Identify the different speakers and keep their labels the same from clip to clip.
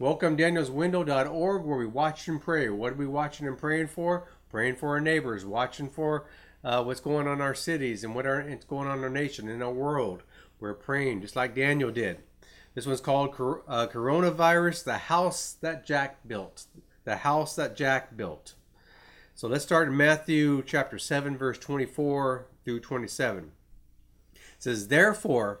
Speaker 1: Welcome danielswindow.org where we watch and pray. What are we watching and praying for? Praying for our neighbors, watching for uh, what's going on in our cities and what what's going on in our nation, in our world. We're praying just like Daniel did. This one's called uh, Coronavirus, the house that Jack built. The house that Jack built. So let's start in Matthew chapter 7, verse 24 through 27. It says, Therefore,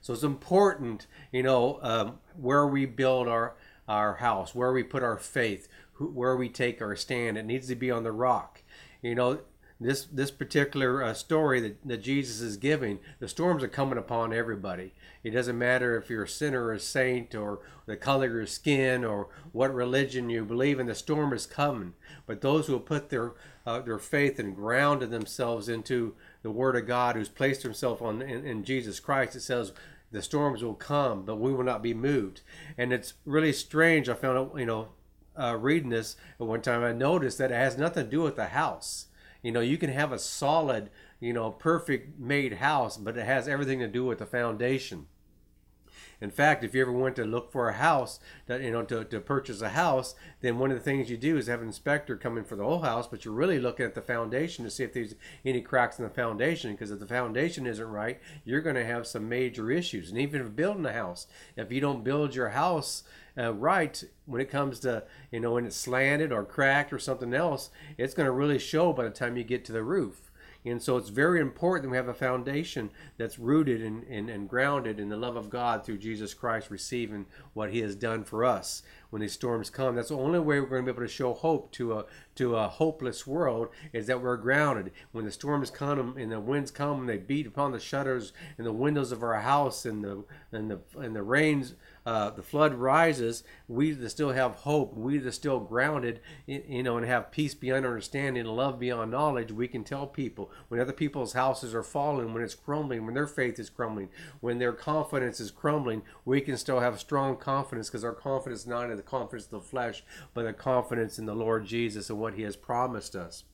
Speaker 1: So it's important, you know, um, where we build our our house, where we put our faith, where we take our stand. It needs to be on the rock. You know, this this particular uh, story that, that Jesus is giving, the storms are coming upon everybody. It doesn't matter if you're a sinner or a saint or the color of your skin or what religion you believe in. The storm is coming. But those who put their uh, their faith and grounded themselves into the Word of God, who's placed himself on in, in Jesus Christ, it says the storms will come, but we will not be moved. And it's really strange. I found out, you know, uh, reading this at one time, I noticed that it has nothing to do with the house you know, you can have a solid, you know, perfect made house, but it has everything to do with the foundation. In fact, if you ever went to look for a house, that you know, to, to purchase a house, then one of the things you do is have an inspector come in for the whole house, but you're really looking at the foundation to see if there's any cracks in the foundation. Because if the foundation isn't right, you're going to have some major issues. And even if building a house, if you don't build your house uh, right when it comes to you know when it's slanted or cracked or something else, it's going to really show by the time you get to the roof. And so it's very important that we have a foundation that's rooted and, and, grounded in the love of God through Jesus Christ, receiving what He has done for us when these storms come. That's the only way we're going to be able to show hope to a to a hopeless world is that we're grounded. When the storms come and the winds come and they beat upon the shutters and the windows of our house and the and the and the rains uh, the flood rises, we that still have hope, we that still grounded, you know, and have peace beyond understanding and love beyond knowledge, we can tell people when other people's houses are falling, when it's crumbling, when their faith is crumbling, when their confidence is crumbling, we can still have strong confidence because our confidence is not in the confidence of the flesh, but the confidence in the Lord Jesus and what He has promised us.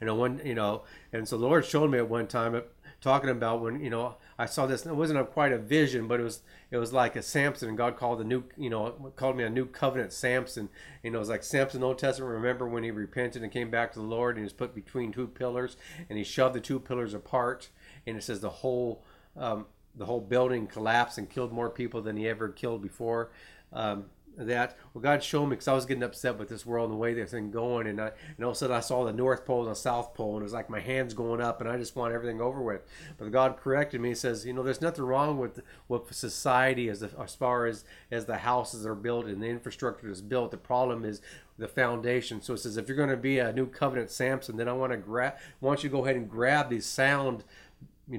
Speaker 1: And one, you know, and so the Lord showed me at one time talking about when you know I saw this. It wasn't a, quite a vision, but it was it was like a Samson, and God called the new you know called me a new covenant Samson. You know, it was like Samson, Old Testament. Remember when he repented and came back to the Lord, and he was put between two pillars, and he shoved the two pillars apart, and it says the whole um, the whole building collapsed and killed more people than he ever killed before. Um, that. Well god showed me because i was getting upset with this world and the way this thing going and, I, and all of a sudden i saw the north pole and the south pole and it was like my hands going up and i just want everything over with. But god corrected me. And says you know there's nothing wrong with with society as, as far as as the houses are built and the infrastructure is built. The problem is the foundation. So it says if you're going to be a new covenant samson then i want to grab want you to go ahead and grab these sound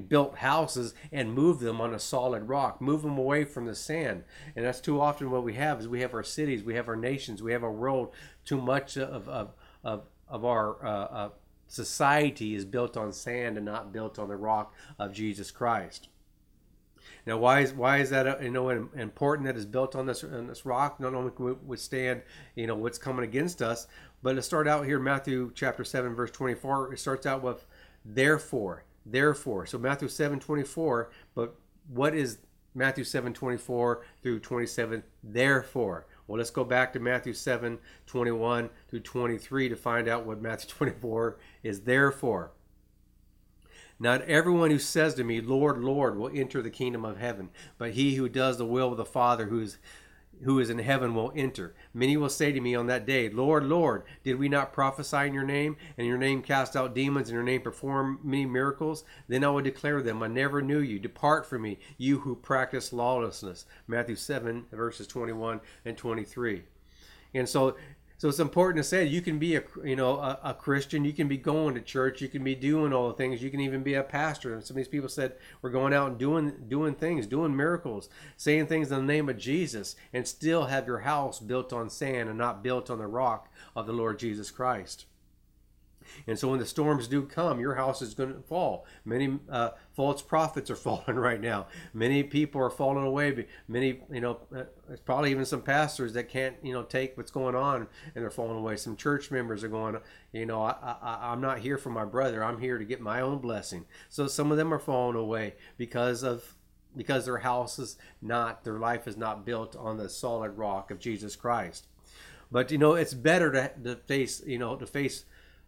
Speaker 1: built houses and move them on a solid rock move them away from the sand. And that's too often what we have is we have our cities we have our nations we have our world. Too much of of of, of our uh, uh, society is built on sand and not built on the rock of jesus christ. Now why is why is that uh, you know important that is built on this on this rock? Not only can we withstand you know what's coming against us but to start out here matthew chapter 7 verse 24 it starts out with therefore therefore. So Matthew 7 24, but what is Matthew 7 24 through 27? Therefore. Well, let's go back to Matthew 7 21 through 23 to find out what Matthew 24 is therefore. Not everyone who says to me, Lord, Lord, will enter the kingdom of heaven, but he who does the will of the Father who is who is in heaven will enter. Many will say to me on that day, Lord, Lord, did we not prophesy in your name, and your name cast out demons, and your name perform many miracles? Then I will declare them, I never knew you. Depart from me, you who practice lawlessness. Matthew 7, verses 21 and 23. And so So it's important to say you can be a you know a, a, Christian, you can be going to church, you can be doing all the things, you can even be a pastor. And some of these people said we're going out and doing doing things, doing miracles, saying things in the name of Jesus, and still have your house built on sand and not built on the rock of the Lord Jesus Christ. And so when the storms do come, your house is going to fall. Many uh, false prophets are falling right now. Many people are falling away. Many, you know, uh, probably even some pastors that can't, you know, take what's going on and they're falling away. Some church members are going, you know, I, I, I'm not here for my brother. I'm here to get my own blessing. So some of them are falling away because of because their house is not, their life is not built on the solid rock of Jesus Christ. But you know, it's better to, to face, you know, to face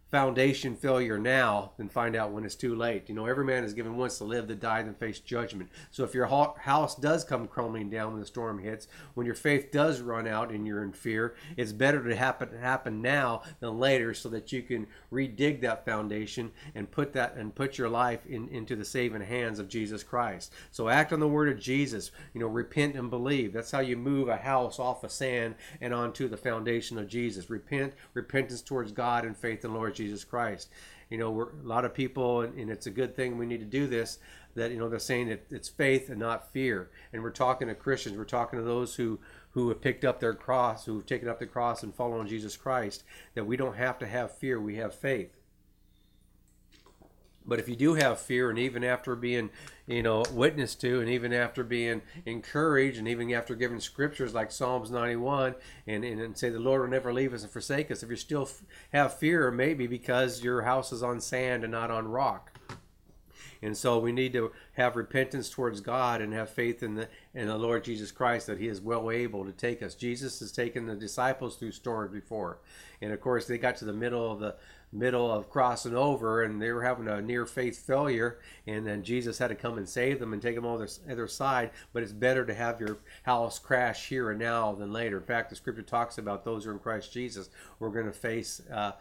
Speaker 1: foundation failure now than find out when it's too late. You know, every man is given once to live, to die, then face judgment. So if your house does come crumbling down when the storm hits, when your faith does run out and you're in fear, it's better to happen happen now than later, so that you can redig that foundation and put that and put your life in, into the saving hands of Jesus Christ. So act on the word of Jesus. You know, repent and believe. That's how you move a house off of sand and onto the foundation of Jesus. Repent, repentance towards God and faith in Lord Jesus Christ. You know, we're, a lot of people, and, it's a good thing we need to do this. That you know they're saying that it's faith and not fear. And we're talking to Christians. We're talking to those who who have picked up their cross, who have taken up the cross and followed Jesus Christ. That we don't have to have fear. We have faith. But if you do have fear, and even after being, you know, witnessed to, and even after being encouraged, and even after giving scriptures like Psalms 91, and, and, and say the Lord will never leave us and forsake us, if you still f- have fear, maybe because your house is on sand and not on rock. And so we need to have repentance towards God and have faith in the in the Lord Jesus Christ that He is well able to take us. Jesus has taken the disciples through storms before, and of course they got to the middle of the middle of crossing over and they were having a near faith failure and then jesus had to come and save them and take them on the other side but it's better to have your house crash here and now than later in fact the scripture talks about those who are in christ jesus we're going to face uh,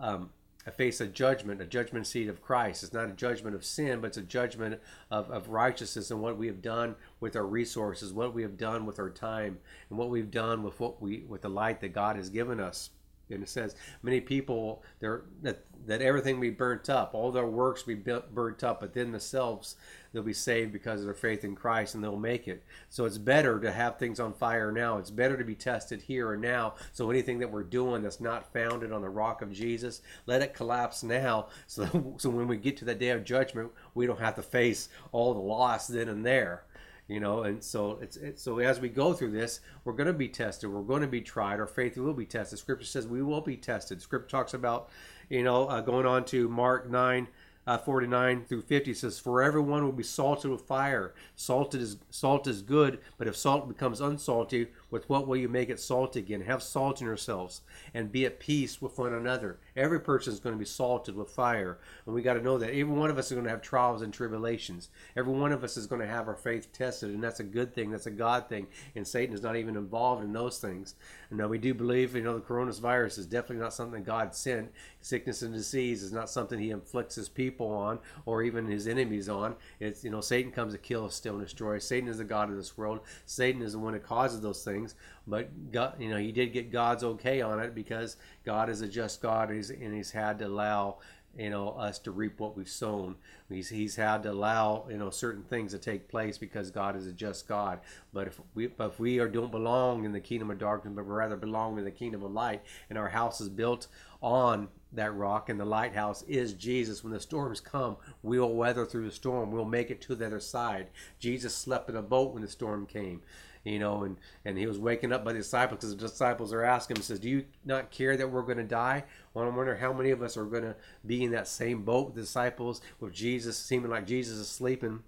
Speaker 1: um, face a judgment, a judgment seat of Christ. It's not a judgment of sin, but it's a judgment of, of righteousness and what we have done with our resources, what we have done with our time, and what we've done with what we with the light that God has given us. And it says many people that that everything be burnt up, all their works be burnt up, but then themselves they'll be saved because of their faith in Christ and they'll make it. So it's better to have things on fire now. It's better to be tested here and now. So anything that we're doing that's not founded on the rock of Jesus, let it collapse now. So so when we get to that day of judgment, we don't have to face all the loss then and there you know and so it's, it's so as we go through this we're going to be tested we're going to be tried our faith will be tested scripture says we will be tested scripture talks about you know uh, going on to mark 9 uh, 49 through 50 says, For everyone will be salted with fire. Salted is, salt is good, but if salt becomes unsalty, with what will you make it salt again? Have salt in yourselves and be at peace with one another. Every person is going to be salted with fire. And we got to know that every one of us is going to have trials and tribulations. Every one of us is going to have our faith tested, and that's a good thing. That's a God thing. And Satan is not even involved in those things. Now we do believe, you know, the coronavirus is definitely not something God sent. Sickness and disease is not something he inflicts his people on or even his enemies on. It's, you know, Satan comes to kill, steal, and destroy. Satan is the God of this world. Satan is the one that causes those things. But God, you know, he did get God's okay on it because God is a just God, and he's, and he's had to allow you know us to reap what we've sown. He's, he's had to allow you know certain things to take place because god is a just god. But if we but if we are don't belong in the kingdom of darkness but rather belong in the kingdom of light and our house is built on that rock and the lighthouse is jesus. When the storms come we'll weather through the storm. We'll make it to the other side. Jesus slept in a boat when the storm came you know, and, and he was waking up by the disciples because the disciples are asking him, says, Do you not care that we're going to die? Well, I wonder how many of us are going to be in that same boat with the disciples, with Jesus, seeming like Jesus is sleeping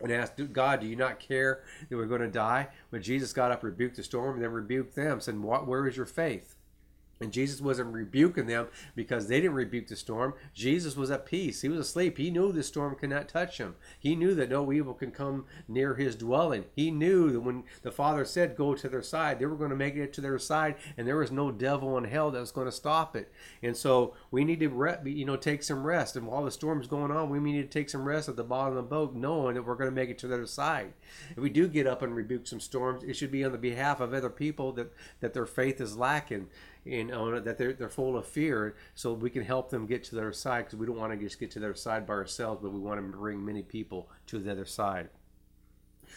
Speaker 1: and asked God, "Do you not care that we're going to die?" When Jesus got up, rebuked the storm, and then rebuked them, said, "What? Where is your faith?" And Jesus wasn't rebuking them because they didn't rebuke the storm. Jesus was at peace. He was asleep. He knew the storm could not touch him. He knew that no evil can come near his dwelling. He knew that when the Father said, Go to their side, they were going to make it to their side, and there was no devil in hell that was going to stop it. And so we need to, re- you know, take some rest. And while the storm's going on, we need to take some rest at the bottom of the boat, knowing that we're going to make it to the other side. If we do get up and rebuke some storms, it should be on the behalf of other people that, that their faith is lacking you know that they're, they're full of fear so we can help them get to their side because we don't want to just get to their side by ourselves but we want to bring many people to the other side.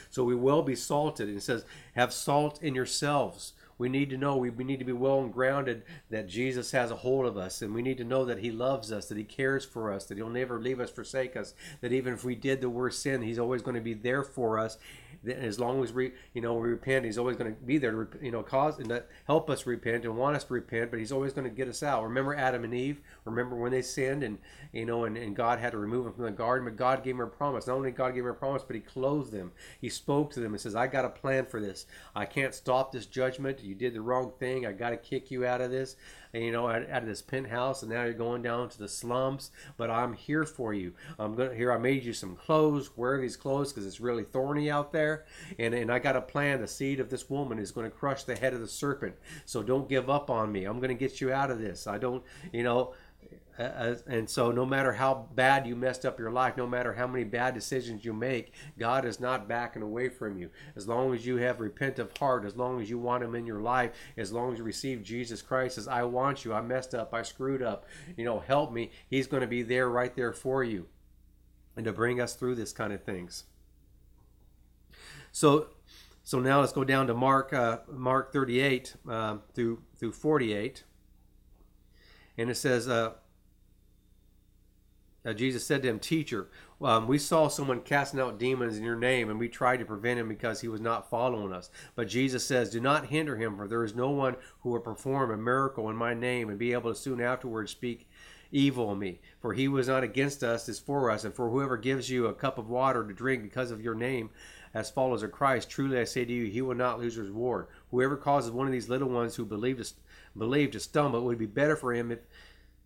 Speaker 1: So we will be salted and it says have salt in yourselves. We need to know we, we need to be well and grounded that jesus has a hold of us and we need to know that he loves us that he cares for us that he'll never leave us forsake us that even if we did the worst sin he's always going to be there for us as long as we you know we repent he's always going to be there to you know cause and help us repent and want us to repent but he's always going to get us out. Remember adam and eve? Remember when they sinned and you know and, and god had to remove them from the garden but god gave them a promise. Not only god gave them a promise but he clothed them. He spoke to them and says i got a plan for this. I can't stop this judgment. You did the wrong thing. I got to kick you out of this you know, out, out of this penthouse, and now you're going down to the slums. But I'm here for you. I'm gonna here. I made you some clothes. Wear these clothes because it's really thorny out there, and and I got a plan. The seed of this woman is going to crush the head of the serpent. So don't give up on me. I'm going to get you out of this. I don't, you know. And so, no matter how bad you messed up your life, no matter how many bad decisions you make, God is not backing away from you. As long as you have repentant heart, as long as you want Him in your life, as long as you receive Jesus Christ as I want you, I messed up, I screwed up, you know, help me. He's going to be there, right there for you, and to bring us through this kind of things. So, so now let's go down to Mark, uh, Mark 38 uh, through through 48, and it says. Uh, uh, Jesus said to him, Teacher, um, we saw someone casting out demons in your name, and we tried to prevent him because he was not following us. But Jesus says, Do not hinder him, for there is no one who will perform a miracle in my name and be able to soon afterwards speak evil of me. For he was not against us, is for us. And for whoever gives you a cup of water to drink because of your name, as followers of Christ, truly I say to you, he will not lose his reward. Whoever causes one of these little ones who believe to, believe to stumble, it would be better for him if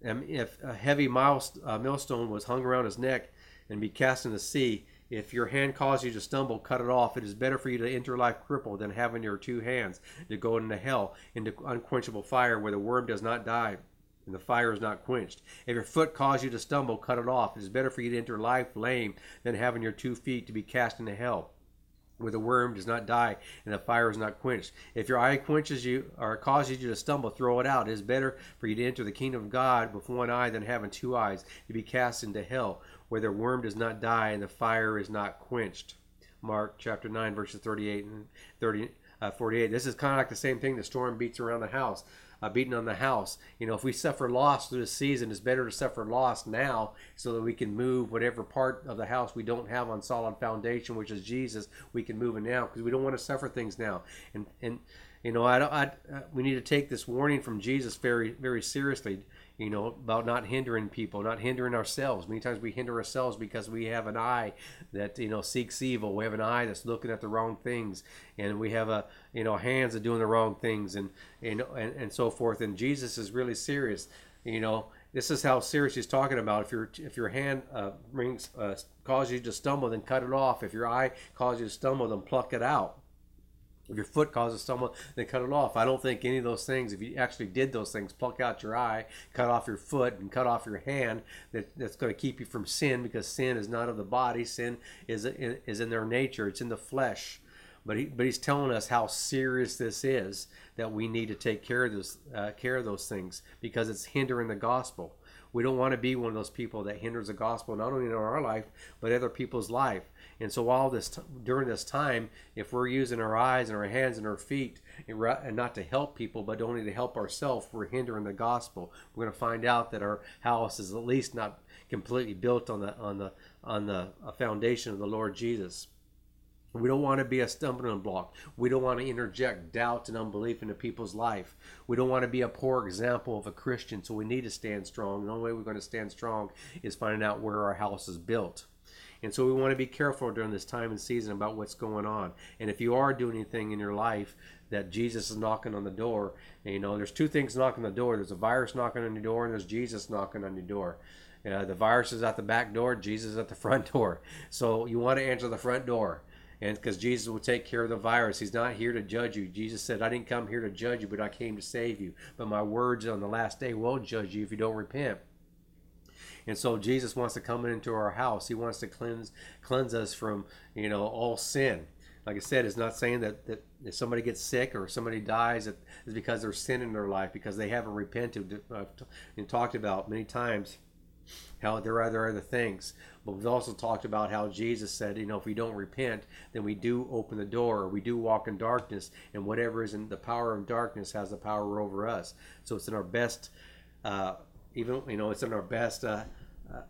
Speaker 1: and if a heavy uh, millstone was hung around his neck and be cast in the sea, if your hand causes you to stumble, cut it off. It is better for you to enter life crippled than having your two hands to go into hell, into unquenchable fire where the worm does not die and the fire is not quenched. If your foot causes you to stumble, cut it off. It is better for you to enter life lame than having your two feet to be cast into hell where the worm does not die and the fire is not quenched. If your eye quenches you or causes you to stumble, throw it out. It is better for you to enter the kingdom of God with one eye than having two eyes to be cast into hell, where the worm does not die and the fire is not quenched. Mark chapter 9, verses 38 and 30, uh, 48. This is kind of like the same thing the storm beats around the house beating on the house. You know, if we suffer loss through the season, it's better to suffer loss now so that we can move whatever part of the house we don't have on solid foundation, which is Jesus. We can move it now because we don't want to suffer things now. And and you know, I. I, uh, we need to take this warning from Jesus very very seriously you know, about not hindering people, not hindering ourselves. Many times we hinder ourselves because we have an eye that, you know, seeks evil. We have an eye that's looking at the wrong things. And we have a, you know, hands that doing the wrong things and, and, and, and so forth. And Jesus is really serious. You know, this is how serious he's talking about. If your if your hand uh, brings uh, causes you to stumble, then cut it off. If your eye causes you to stumble, then pluck it out. If your foot causes someone, then cut it off. I don't think any of those things, if you actually did those things, pluck out your eye, cut off your foot, and cut off your hand, that, that's going to keep you from sin because sin is not of the body. Sin is is in their nature. It's in the flesh. But he, but he's telling us how serious this is that we need to take care of this, uh, care of those things because it's hindering the gospel. We don't want to be one of those people that hinders the gospel not only in our life but other people's life. And so all this t- during this time, if we're using our eyes and our hands and our feet and not to help people, but only to help ourselves, we're hindering the gospel. We're going to find out that our house is at least not completely built on the on the on the foundation of the Lord Jesus. We don't want to be a stumbling block. We don't want to interject doubt and unbelief into people's life. We don't want to be a poor example of a Christian, so we need to stand strong. The only way we're going to stand strong is finding out where our house is built. And so we want to be careful during this time and season about what's going on. And if you are doing anything in your life that Jesus is knocking on the door, you know, there's two things knocking on the door. There's a virus knocking on your door, and there's Jesus knocking on your door. Uh, the virus is at the back door, Jesus is at the front door. So you want to answer the front door and because Jesus will take care of the virus. He's not here to judge you. Jesus said, I didn't come here to judge you, but I came to save you. But my words on the last day will judge you if you don't repent. And so Jesus wants to come into our house. He wants to cleanse cleanse us from, you know, all sin. like I said, it's not saying that, that if somebody gets sick or somebody dies, it's because there's sin in their life because they haven't repented. Uh, I've and talked about many times how there are other things. But we've also talked about how Jesus said, you know, if we don't repent, then we do open the door, we do walk in darkness, and whatever is in the power of darkness has the power over us. So it's in our best, uh, even you know, it's in our best. Uh, uh,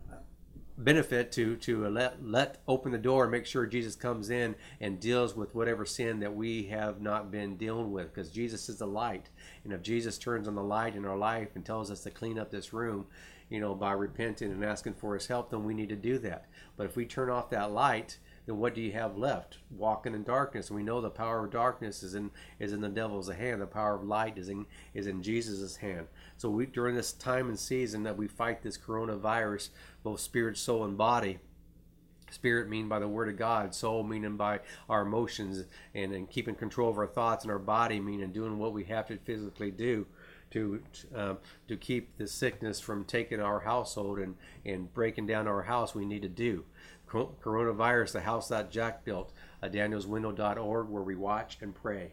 Speaker 1: benefit to to let let open the door and make sure Jesus comes in and deals with whatever sin that we have not been dealing with because Jesus is the light and if Jesus turns on the light in our life and tells us to clean up this room you know by repenting and asking for his help then we need to do that but if we turn off that light then what do you have left? Walking in darkness. We know the power of darkness is in is in the devil's hand. The power of light is in is in Jesus' hand. So we during this time and season that we fight this coronavirus, both spirit, soul, and body. Spirit mean by the word of God, soul meaning by our emotions and, and keeping control of our thoughts, and our body meaning doing what we have to physically do to um, to keep the sickness from taking our household and, and breaking down our house we need to do coronavirus, the house that Jack built, uh, danielswindow.org, where we watch and pray.